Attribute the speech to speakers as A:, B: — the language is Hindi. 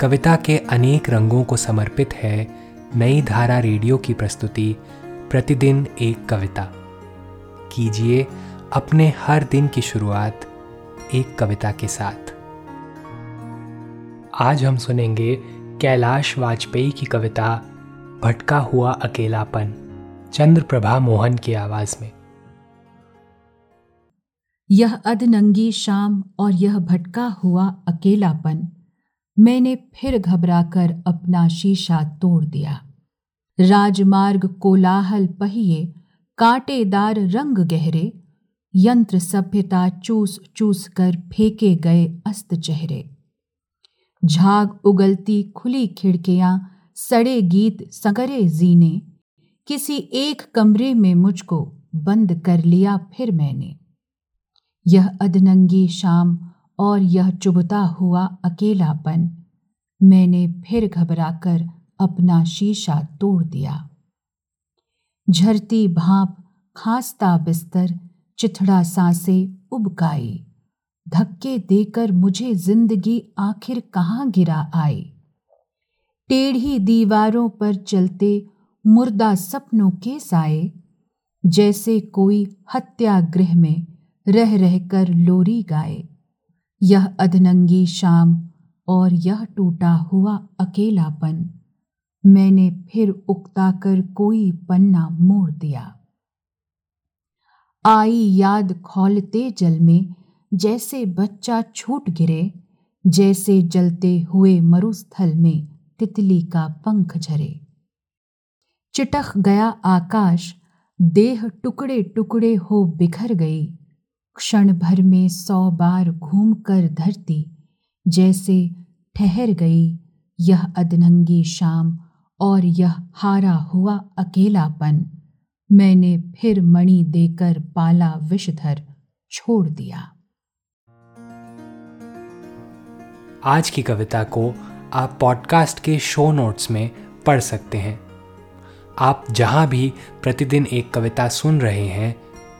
A: कविता के अनेक रंगों को समर्पित है नई धारा रेडियो की प्रस्तुति, प्रतिदिन एक कविता। कीजिए अपने हर दिन की शुरुआत एक कविता के साथ। आज हम सुनेंगे कैलाश वाजपेयी की कविता, भटका हुआ अकेलापन चंद्र प्रभा मोहन की आवाज़ में।
B: यह अधनंगी शाम और यह भटका हुआ अकेलापन मैंने फिर घबराकर अपना शीशा तोड़ दिया। राजमार्ग कोलाहल पहिए, कांटेदार रंग गहरे, यंत्र सभ्यता चूस चूस कर फेंके गए अस्त चेहरे। झाग उगलती खुली खिड़कियाँ, सड़े गीत सगरे जीने, किसी एक कमरे में मुझको बंद कर लिया फिर मैंने। यह अधनंगी शाम और यह चुभता हुआ अकेलापन। मैंने फिर घबराकर अपना शीशा तोड़ दिया। झरती भाप खांसता बिस्तर, चिथड़ा साँसें उबकाई धक्के देकर मुझे ज़िंदगी आखिर कहाँ गिरा आई। टेढ़ी दीवारों पर चलते मुर्दा सपनों के साए, जैसे कोई हत्यागृह में रह रहकर लोरी गाए। यह अधनंगी शाम और यह टूटा हुआ अकेलापन। मैंने फिर उकता कर कोई पन्ना मोड़ दिया। आई याद खोलते जल में जैसे बच्चा छूट गिरे, जैसे जलते हुए मरुस्थल में तितली का पंख झरे। चिटक गया आकाश, देह टुकड़े टुकड़े हो बिखर गई। क्षण भर में सौ बार घूमकर धरती जैसे ठहर गई यह अधनंगी शाम और यह हारा हुआ अकेलापन। मैंने फिर मणि देकर पाला विषधर छोड़ दिया।
A: आज की कविता को आप पॉडकास्ट के शो नोट्स में पढ़ सकते हैं। आप जहाँ भी प्रतिदिन एक कविता सुन रहे हैं